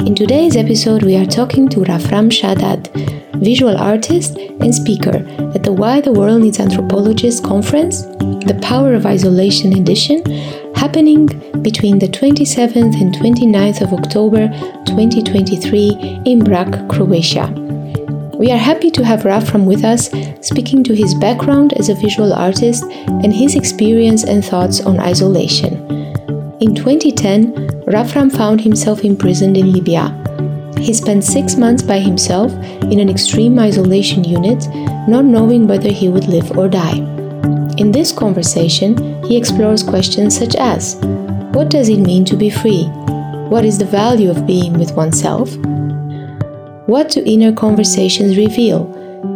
In today's episode, we are talking to Rafram Chaddad, visual artist and speaker at the Why the World Needs Anthropologists conference, the Power of Isolation edition, happening between the 27th and 29th of October 2023 in Brač, Croatia. We are happy to have Rafram with us, speaking to his background as a visual artist and his experience and thoughts on isolation. In 2010, Rafram found himself imprisoned in Libya. He spent six months by himself in an extreme isolation unit, not knowing whether he would live or die. In this conversation, he explores questions such as What does it mean to be free? What is the value of being with oneself? What do inner conversations reveal?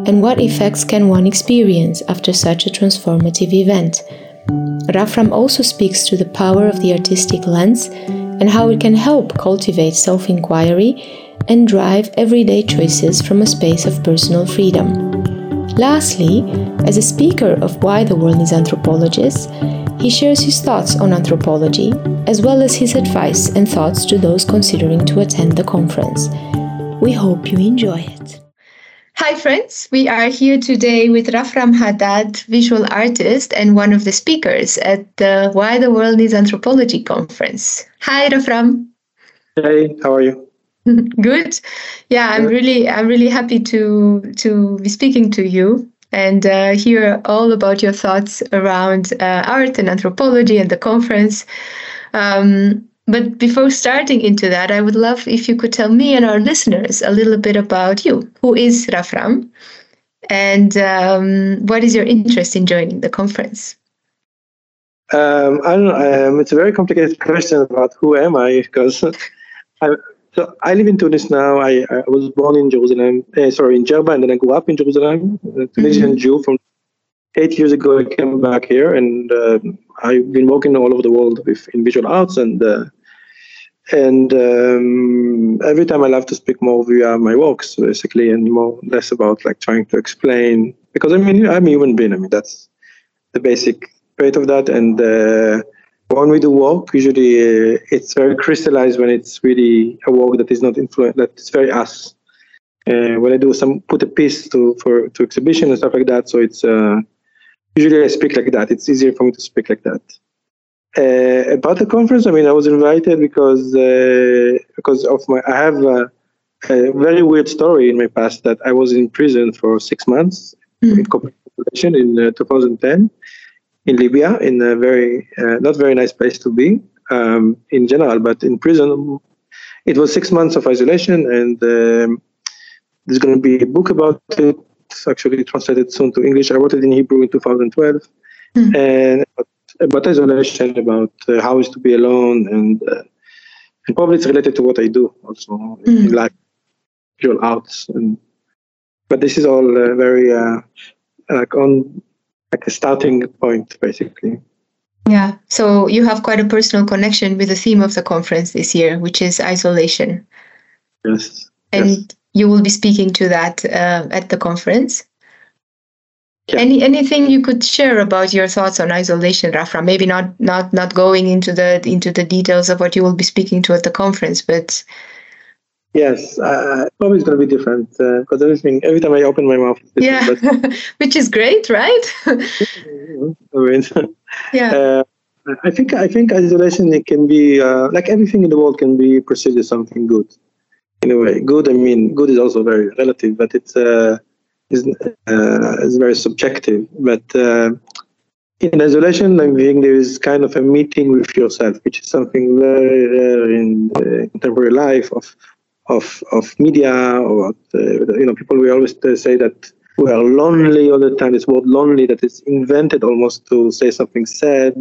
And what effects can one experience after such a transformative event? Rafram also speaks to the power of the artistic lens and how it can help cultivate self inquiry and drive everyday choices from a space of personal freedom. Lastly, as a speaker of Why the World Needs Anthropologists, he shares his thoughts on anthropology, as well as his advice and thoughts to those considering to attend the conference. We hope you enjoy it. Hi, friends. We are here today with Rafram Chaddad, visual artist and one of the speakers at the Why the World Needs Anthropology conference. Hi, Rafram. Hey, how are you? Good. Yeah, I'm really I'm really happy to to be speaking to you and uh, hear all about your thoughts around uh, art and anthropology and the conference. Um, but before starting into that, I would love if you could tell me and our listeners a little bit about you. Who is Rafram? And um, what is your interest in joining the conference? Um, I don't know. Um, it's a very complicated question about who am I because I, so I live in Tunis now. I, I was born in Jerusalem, uh, sorry, in Jerba, and then I grew up in Jerusalem. A Tunisian mm-hmm. Jew from eight years ago. I came back here, and uh, I've been working all over the world with in visual arts, and uh, and um, every time I love to speak more via my works, basically, and more less about like trying to explain. Because I mean, I'm a human being. I mean, that's the basic of that, and uh, when we do work, usually uh, it's very crystallized when it's really a work that is not influenced, that it's very us. Uh, when I do some put a piece to for to exhibition and stuff like that, so it's uh, usually I speak like that. It's easier for me to speak like that. Uh, about the conference, I mean, I was invited because uh, because of my I have a, a, very weird story in my past that I was in prison for six months mm-hmm. in in uh, 2010 in Libya, in a very uh, not very nice place to be um, in general, but in prison, it was six months of isolation, and um, there's going to be a book about it. It's actually translated soon to English. I wrote it in Hebrew in 2012, mm-hmm. and about isolation, about uh, how is to be alone, and uh, and probably it's related to what I do also mm-hmm. in life, visual arts, and but this is all uh, very uh, like on like a starting point, basically. Yeah. So you have quite a personal connection with the theme of the conference this year, which is isolation. Yes. And yes. you will be speaking to that uh, at the conference. Yeah. Any anything you could share about your thoughts on isolation, Rafa? Maybe not not not going into the into the details of what you will be speaking to at the conference, but Yes, uh, probably it's going to be different because uh, everything every time I open my mouth, yeah, which is great, right? yeah. Uh, I think I think isolation it can be uh, like everything in the world can be perceived as something good. In a way, good. I mean, good is also very relative, but it's uh, is uh, is very subjective. But uh, in isolation, I think there is kind of a meeting with yourself, which is something very rare in contemporary life of of of media or uh, you know people we always say that we are lonely all the time this word lonely that is invented almost to say something sad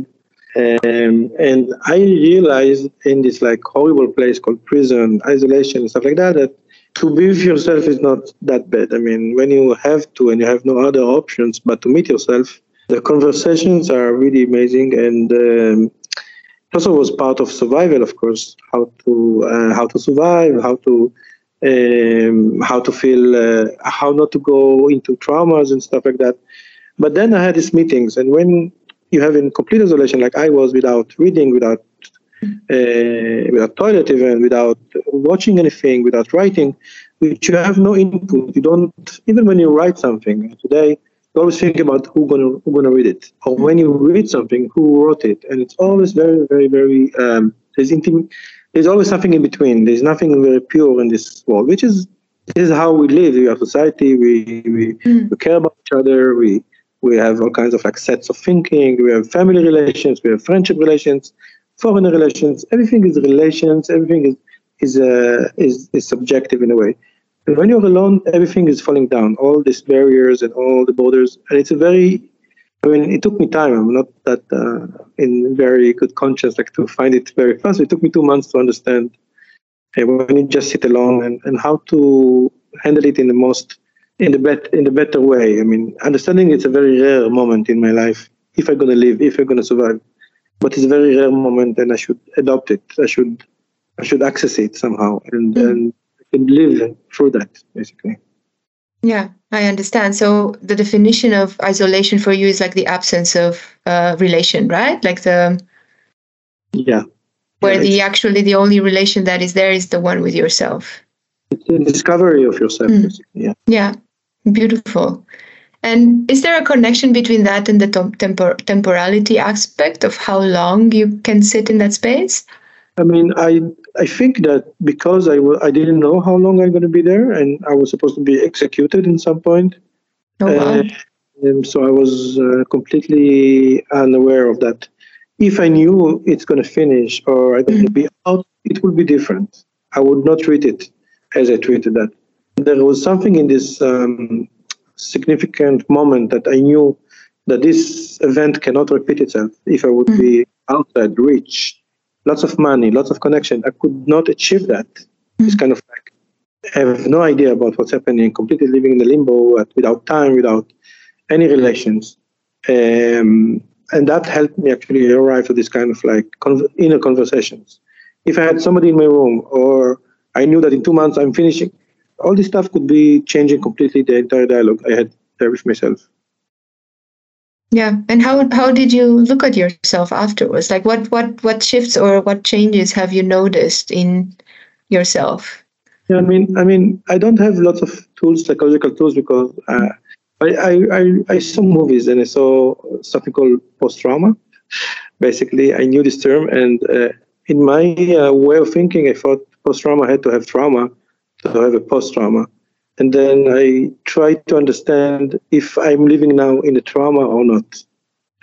um, and i realized in this like horrible place called prison isolation and stuff like that that to be with yourself is not that bad. I mean, when you have to and you have no other options but to meet yourself, the conversations are really amazing and um, also was part of survival, of course, how to uh, how to survive, how to um, how to feel, uh, how not to go into traumas and stuff like that. But then I had these meetings, and when you have in complete isolation, like I was, without reading, without uh, without toilet even, without watching anything, without writing, which you have no input. You don't even when you write something today. You always think about who gonna who gonna read it, or when you read something, who wrote it, and it's always very, very, very. Um, there's intim- There's always something in between. There's nothing very pure in this world, which is this is how we live. We are society. We we, Mm. we care about each other. We we have all kinds of like sets of thinking. We have family relations. We have friendship relations, foreign relations. Everything is relations. Everything is is uh, is is subjective in a way. And when you're alone, everything is falling down. All these barriers and all the borders, and it's a very. I mean, it took me time. I'm not that uh, in very good conscience, like to find it very fast. It took me two months to understand uh, when you just sit alone and, and how to handle it in the most in the bet in the better way. I mean, understanding it's a very rare moment in my life. If I'm gonna live, if I'm gonna survive, but it's a very rare moment, and I should adopt it. I should I should access it somehow, and Mm. and I can live through that basically. Yeah, I understand. So the definition of isolation for you is like the absence of uh, relation, right? Like the Yeah. where Yeah, the actually the only relation that is there is the one with yourself. it's the discovery of yourself. Mm. Basically. Yeah. Yeah, beautiful. And is there a connection between that and the tem- tempor- temporality aspect of how long you can sit in that space? I mean, I I think that because I w- I didn't know how long I'm going to be there, and I was supposed to be executed in some point. Oh, wow. Uh, um, so I was uh, completely unaware of that. If I knew it's going to finish or I'm going to be out, it would be different. I would not treat it as I treated that. There was something in this um, significant moment that I knew that this event cannot repeat itself. If I would be outside, rich, lots of money, lots of connection, I could not achieve that. It's kind of like I have no idea about what's happening, completely living in the limbo without time, without any relations. Um, and that helped me actually arrive to this kind of like con- inner conversations. If I had somebody in my room, or I knew that in two months I'm finishing, all this stuff could be changing completely the entire dialogue I had there with myself. Yeah. And how how did you look at yourself afterwards? Like what what what shifts or what changes have you noticed in yourself? Yeah, I mean, I mean, I don't have lots of tools, psychological tools, because uh, I, I, I, I saw movies and I saw something called post trauma. Basically, I knew this term, and uh, in my uh, way of thinking, I thought post trauma had to have trauma to have a post trauma. And then I try to understand if I'm living now in a trauma or not,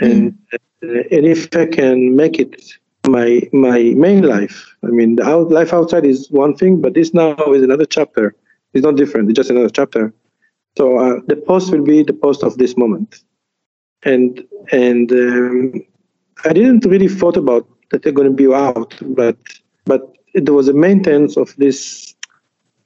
and uh, and if I can make it my my main life. I mean, the out, life outside is one thing, but this now is another chapter. It's not different. It's just another chapter. So uh, the post will be the post of this moment, and and um, I didn't really thought about that they're going to be out, but but there was a maintenance of this.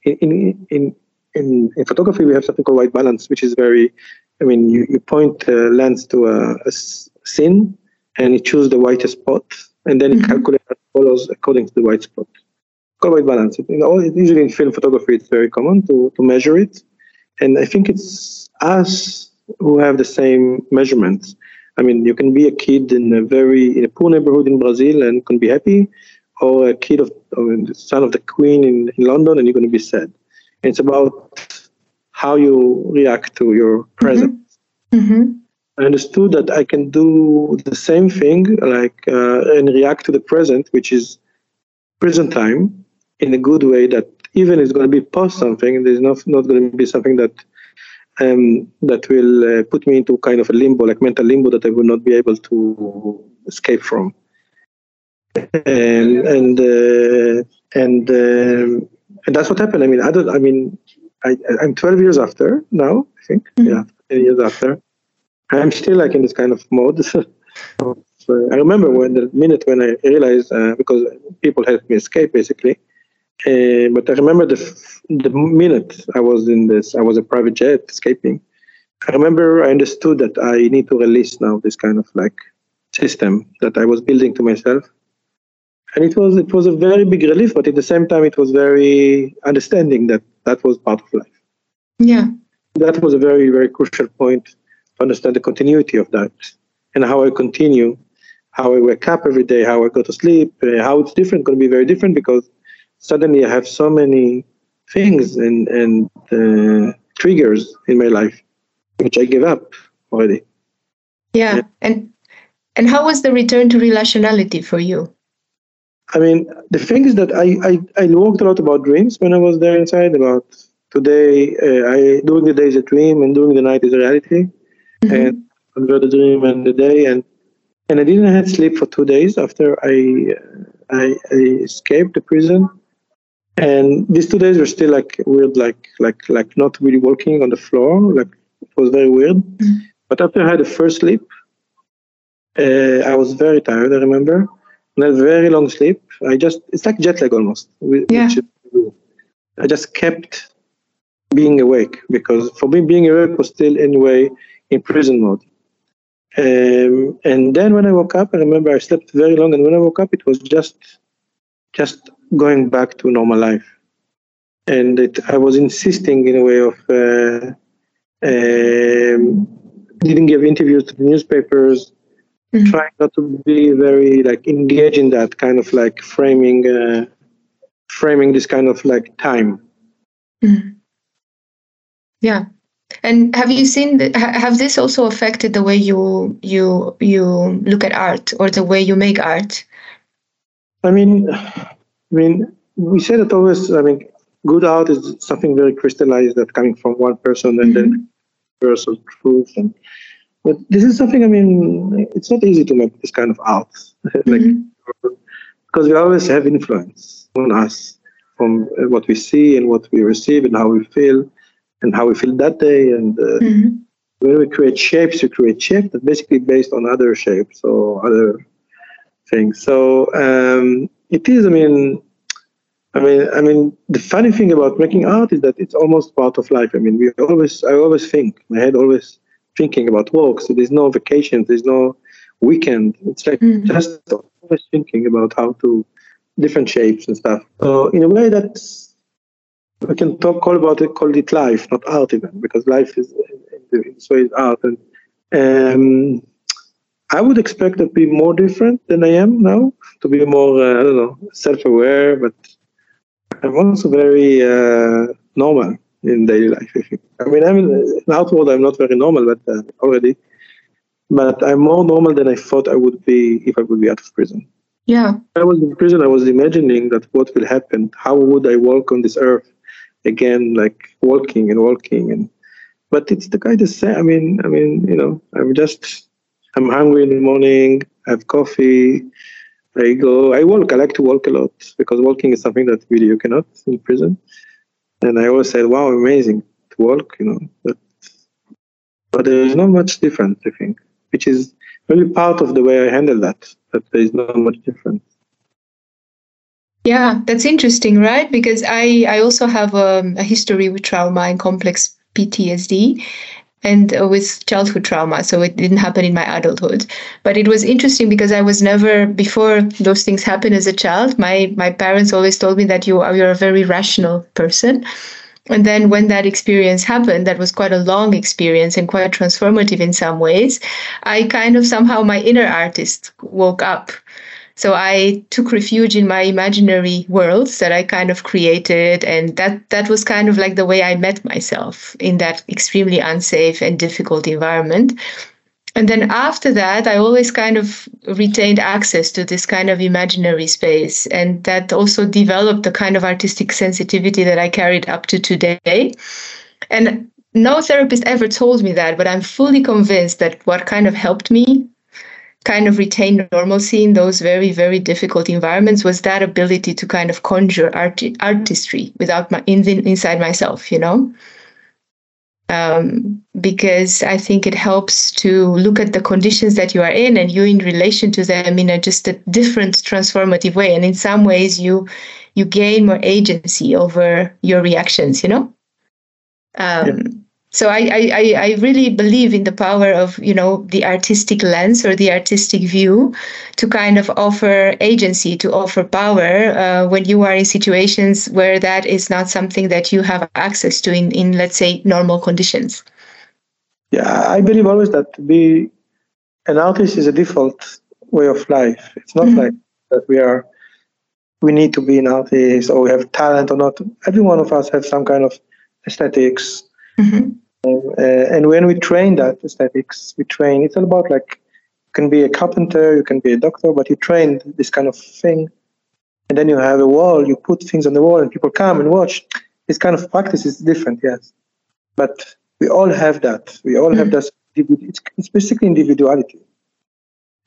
In in in in, in photography, we have something called white balance, which is very. I mean, you, you point the lens to a scene, and you choose the whitest spot, and then it Mhm. calculates colors according to the white spot. Called white balance. You know, usually in film photography, it's very common to, to measure it, and I think it's us who have the same measurements. I mean, you can be a kid in a very in a poor neighborhood in Brazil and can be happy, or a kid of, I mean, the son of the queen in, in London and you're going to be sad. It's about how you react to your present. Mm-hmm. I understood that I can do the same thing, like uh, and react to the present, which is present time, in a good way. That even it's going to be post something, there's not not going to be something that um, that will uh, put me into kind of a limbo, like mental limbo, that I will not be able to escape from. And and uh, and um, and that's what happened. I mean, I don't. I mean, I I'm 12 years after now. I think, Mhm. yeah, 10 years after. I'm still like in this kind of mode. so I remember when the minute when I realized uh, because people helped me escape basically, Uh, but I remember the the minute I was in this, I was a private jet escaping. I remember I understood that I need to release now this kind of like system that I was building to myself, and it was it was a very big relief. But at the same time, it was very understanding that that was part of life. Yeah, that was a very very crucial point to understand the continuity of that and how I continue, how I wake up every day, how I go to sleep, uh, how it's different. Going to be very different because suddenly I have so many things and and uh, triggers in my life which I gave up already. Yeah. yeah. And and how was the return to relationality for you? I mean, the thing is that I, I, I worked a lot about dreams when I was there inside. About today, uh, I during the day is a dream, and during the night is a reality, mm-hmm. and convert the dream and the day. And and I didn't have sleep for two days after I, uh, I I escaped the prison. And these two days were still like weird, like like like not really walking on the floor, like it was very weird. Mm-hmm. But after I had the first sleep, uh, I was very tired. I remember, had very long sleep. I just it's like jet lag almost. Yeah. I just kept being awake because for me being awake was still anyway in prison mode. Um, and then when I woke up, I remember I slept very long, and when I woke up, it was just just going back to normal life. And it, I was insisting in a way of uh, um, didn't give interviews to the newspapers, mm-hmm. trying not to be very like engaged in that kind of like framing, uh, framing this kind of like time. Mm-hmm. Yeah. And have you seen have this also affected the way you you you look at art or the way you make art? I mean, I mean, we say that always. I mean, good art is something very crystallized that coming from one person and mm-hmm. then universal truth. And but this is something. I mean, it's not easy to make this kind of art, like mm-hmm. because we always have influence on us from what we see and what we receive and how we feel and how we feel that day. And uh, mm-hmm. when we create shapes, we create shapes that basically based on other shapes or other things. So um, it is. I mean, I mean, I mean, the funny thing about making art is that it's almost part of life. I mean, we always, I always think, my head always thinking about work. So there's no vacation, there's no weekend. It's like mm-hmm. just always thinking about how to different shapes and stuff. So in a way, that's we can talk all about it, call it life, not art even, because life is in this way is art. And um, I would expect to be more different than I am now, to be more, uh, I don't know, self-aware, but I'm also very uh, normal in daily life. I think. I mean, I'm in outward. I'm not very normal, but uh, already, but I'm more normal than I thought I would be if I would be out of prison. Yeah. I was in prison. I was imagining that what will happen. How would I walk on this earth? again like walking and walking and but it's the kind of same i mean i mean you know i'm just i'm hungry in the morning i have coffee i go i walk i like to walk a lot because walking is something that really you cannot in prison and i always said wow amazing to walk you know. But but there is not much difference i think which is really part of the way i handle that that there is not much difference. Yeah, that's interesting, right? Because I, I also have um, a history with trauma and complex PTSD and uh, with childhood trauma. So it didn't happen in my adulthood. But it was interesting because I was never, before those things happened as a child, my, my parents always told me that you are, you're a very rational person. And then when that experience happened, that was quite a long experience and quite transformative in some ways. I kind of somehow, my inner artist woke up so I took refuge in my imaginary worlds that I kind of created, and that that was kind of like the way I met myself in that extremely unsafe and difficult environment. And then after that, I always kind of retained access to this kind of imaginary space, and that also developed the kind of artistic sensitivity that I carried up to today. And no therapist ever told me that, but I'm fully convinced that what kind of helped me kind of retain normalcy in those very very difficult environments was that ability to kind of conjure art- artistry without my in the, inside myself you know um, because I think it helps to look at the conditions that you are in and you in relation to them in a just a different transformative way. And in some ways, you you gain more agency over your reactions. You know. Um, so I, I, I really believe in the power of you know the artistic lens or the artistic view to kind of offer agency to offer power uh, when you are in situations where that is not something that you have access to in, in let's say normal conditions. Yeah i believe always that to be an artist is a default way of life. It's not mm-hmm. like that we are we need to be an artist or we have talent or not. Every one of us has some kind of aesthetics. Mm-hmm uh, and when we train that aesthetics, we train, it's all about like, you can be a carpenter, you can be a doctor, but you train this kind of thing. And then you have a wall, you put things on the wall and people come and watch. This kind of practice is different, yes. But we all have that. We all mm-hmm. have this, it's, it's basically individuality.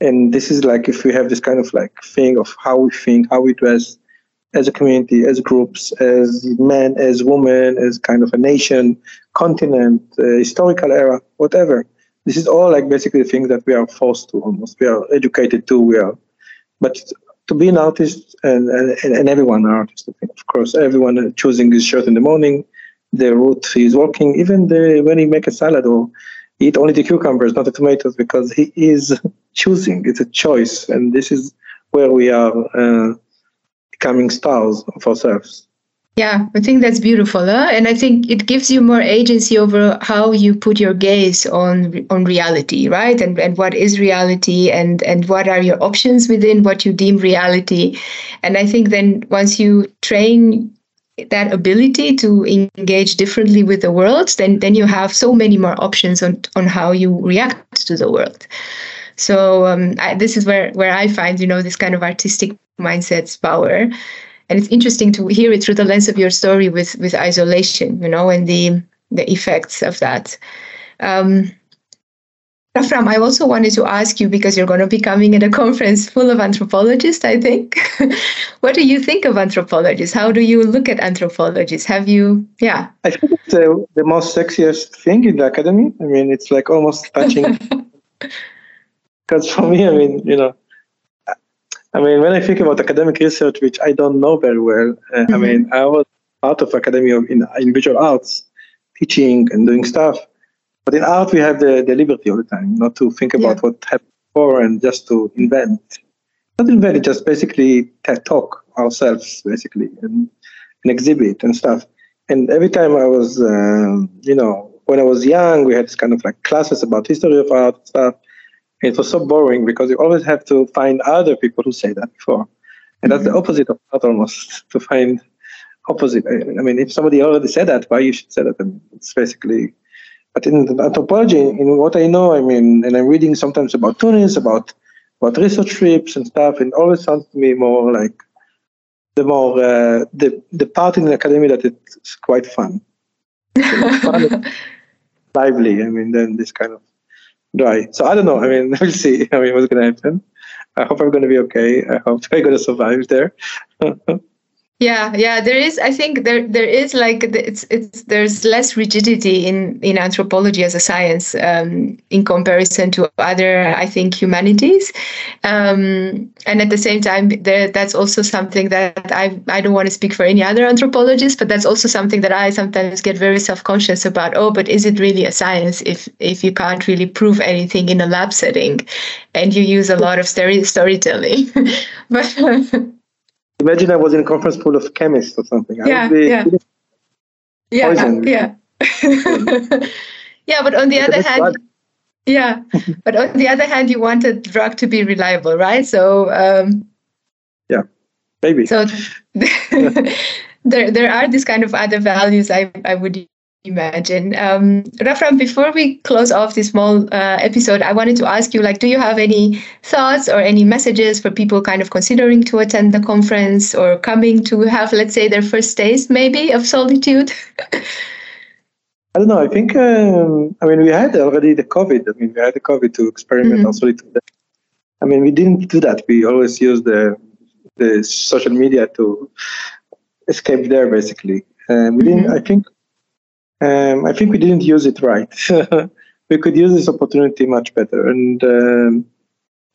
And this is like if we have this kind of like thing of how we think, how we dress, as a community, as groups, as men, as women, as kind of a nation, continent, uh, historical era, whatever. This is all like basically things that we are forced to almost. We are educated to. We are, but to be an artist and and, and everyone an artist. Of course, everyone choosing his shirt in the morning, the route he's walking, even the when he make a salad or eat only the cucumbers, not the tomatoes, because he is choosing. It's a choice, and this is where we are. Uh, becoming stars of ourselves. Yeah, I think that's beautiful, huh? and I think it gives you more agency over how you put your gaze on on reality, right? And and what is reality, and and what are your options within what you deem reality, and I think then once you train that ability to engage differently with the world, then then you have so many more options on on how you react to the world. So um, I, this is where where I find you know this kind of artistic mindset's power, and it's interesting to hear it through the lens of your story with with isolation, you know, and the the effects of that. Um, Rafram, I also wanted to ask you because you're going to be coming at a conference full of anthropologists, I think. what do you think of anthropologists? How do you look at anthropologists? Have you, yeah? I think it's the, the most sexiest thing in the academy. I mean, it's like almost touching Because for me, I mean, you know, I mean, when I think about academic research, which I don't know very well, uh, mm-hmm. I mean, I was part of academy of, in, in visual arts, teaching and doing stuff. But in art, we have the, the liberty all the time, not to think about yeah. what happened before and just to invent. Not invent, just basically talk ourselves, basically, and, and exhibit and stuff. And every time I was, um, you know, when I was young, we had this kind of like classes about history of art stuff. It was so boring because you always have to find other people who say that before. And that's mm-hmm. the opposite of art almost, to find opposite. I mean, if somebody already said that, why you should say that? I mean, it's basically, but in anthropology, in what I know, I mean, and I'm reading sometimes about Tunis, about about research trips and stuff, and it always sounds to me more like the more uh, the the part in the academy that it's quite fun, fun lively. I mean, then this kind of dry. So I don't know. I mean, we'll see. I mean, what's going to happen. I hope I'm going to be okay. I hope I'm going to survive there. yeah yeah there is i think there there is like it's it's there's less rigidity in in anthropology as a science um, in comparison to other i think humanities. Um, and at the same time there that's also something that i i don't want to speak for any other anthropologist but that's also something that i sometimes get very self-conscious about oh but is it really a science if if you can't really prove anything in a lab setting and you use a lot of story storytelling? But Imagine I was in a conference full of chemists or something. I yeah, yeah. Yeah, poisoned. yeah. yeah, but on the other hand, yeah, but on the other hand, you want a drug to be reliable, right? So, um, yeah, maybe. So there, there are these kind of other values I, I would imagine. Um, Rafram, before we close off this small uh, episode, I wanted to ask you, like, do you have any thoughts or any messages for people kind of considering to attend the conference or coming to have, let's say, their first taste, maybe, of solitude? I don't know. I think, um, I mean, we had already the COVID. I mean, we had the COVID to experiment mm-hmm. on solitude. I mean, we didn't do that. We always used the the social media to escape there, basically. And we didn't. Mm-hmm. I think um, I think we didn't use it right. we could use this opportunity much better, and um,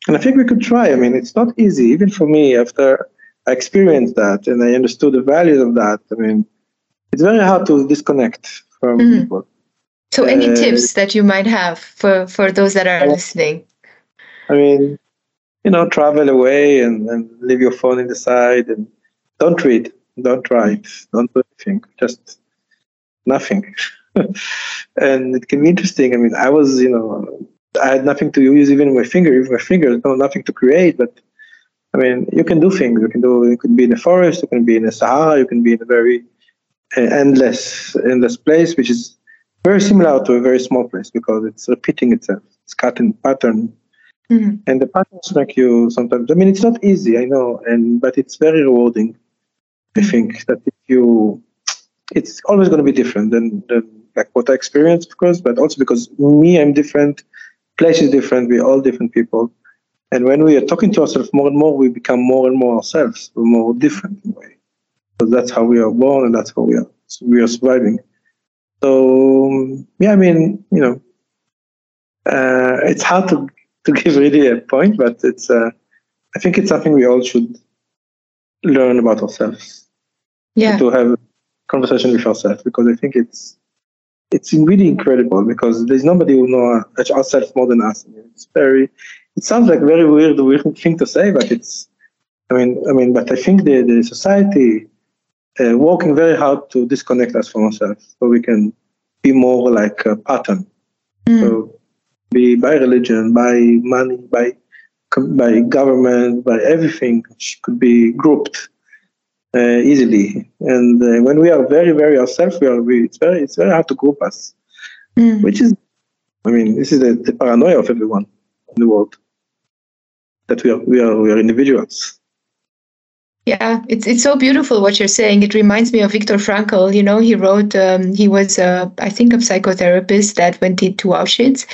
and I think we could try. I mean, it's not easy, even for me. After I experienced that and I understood the values of that. I mean, it's very hard to disconnect from mm-hmm. people. So, any uh, tips that you might have for, for those that are listening? I mean, you know, travel away and, and leave your phone in the side and don't read, don't write, don't do anything, just nothing. and it can be interesting. I mean, I was, you know, I had nothing to use even my finger, even my fingers, no, nothing to create. But I mean, you can do things. You can do. You can be in a forest. You can be in a Sahara. You can be in a very uh, endless, endless place, which is very similar to a very small place because it's repeating itself. It's cutting pattern, mm-hmm. and the patterns make you sometimes. I mean, it's not easy, I know, and but it's very rewarding. Mm-hmm. I think that if you, it's always going to be different than, than like what I experienced, of course, but also because me, I'm different place is different. We're all different people. And when we are talking to ourselves more and more, we become more and more ourselves. We're more different in a way. Because that's how we are born and that's how we are we are surviving. So yeah, I mean, you know, uh, it's hard to, to give really a point, but it's uh, I think it's something we all should learn about ourselves. Yeah. To have conversation with ourselves because I think it's it's really incredible because there's nobody who know ourselves more than us. It's very, it sounds like very weird, weird thing to say, but it's, I mean, I mean, but I think the, the society uh, working very hard to disconnect us from ourselves so we can be more like a pattern. Mm. So be by religion, by money, by by government, by everything, which could be grouped easily. And uh, when we are very, very ourselves, we are we, it's very it's very hard to group us, mm. which is, I mean, this is the, the, paranoia of everyone in the world that we are we are we are individuals. Yeah, it's it's so beautiful what you're saying. It reminds me of Viktor Frankl. You know, he wrote. Um, he was, uh, I think, a psychotherapist that went into Auschwitz,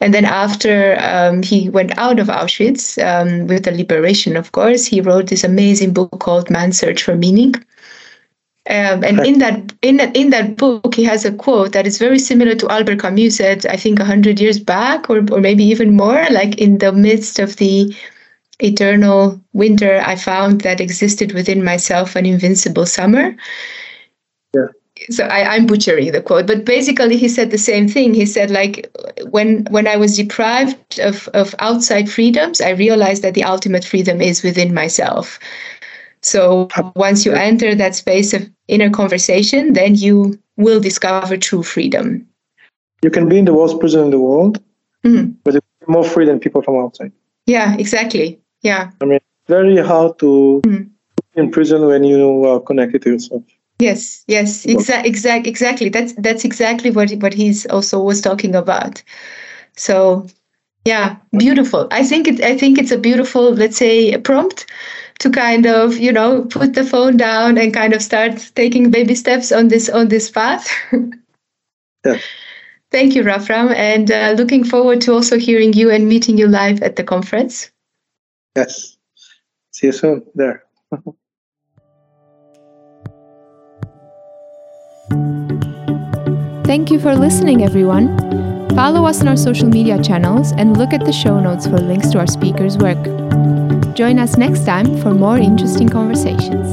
and then after um, he went out of Auschwitz um, with the liberation, of course, he wrote this amazing book called "Man's Search for Meaning." Um, and in that in that in that book, he has a quote that is very similar to Albert Camus said, I think, hundred years back, or or maybe even more. Like in the midst of the eternal winter, I found that existed within myself an invincible summer. Yeah. So I, I'm butchering the quote, but basically he said the same thing. He said, like, when when I was deprived of, of outside freedoms, I realized that the ultimate freedom is within myself. So once you enter that space of inner conversation, then you will discover true freedom. You can be in the worst prison in the world, mm-hmm. but it's more free than people from outside. Yeah, exactly. Yeah. I mean, very hard to mm. in prison when you are connected to yourself. Yes, yes, exactly, exact, exactly. That's that's exactly what what he's also was talking about. So, yeah, beautiful. I think it. I think it's a beautiful, let's say, prompt to kind of you know put the phone down and kind of start taking baby steps on this on this path. yeah. Thank you, Rafram, and uh, looking forward to also hearing you and meeting you live at the conference. Yes. See you soon there. Thank you for listening, everyone. Follow us on our social media channels and look at the show notes for links to our speakers' work. Join us next time for more interesting conversations.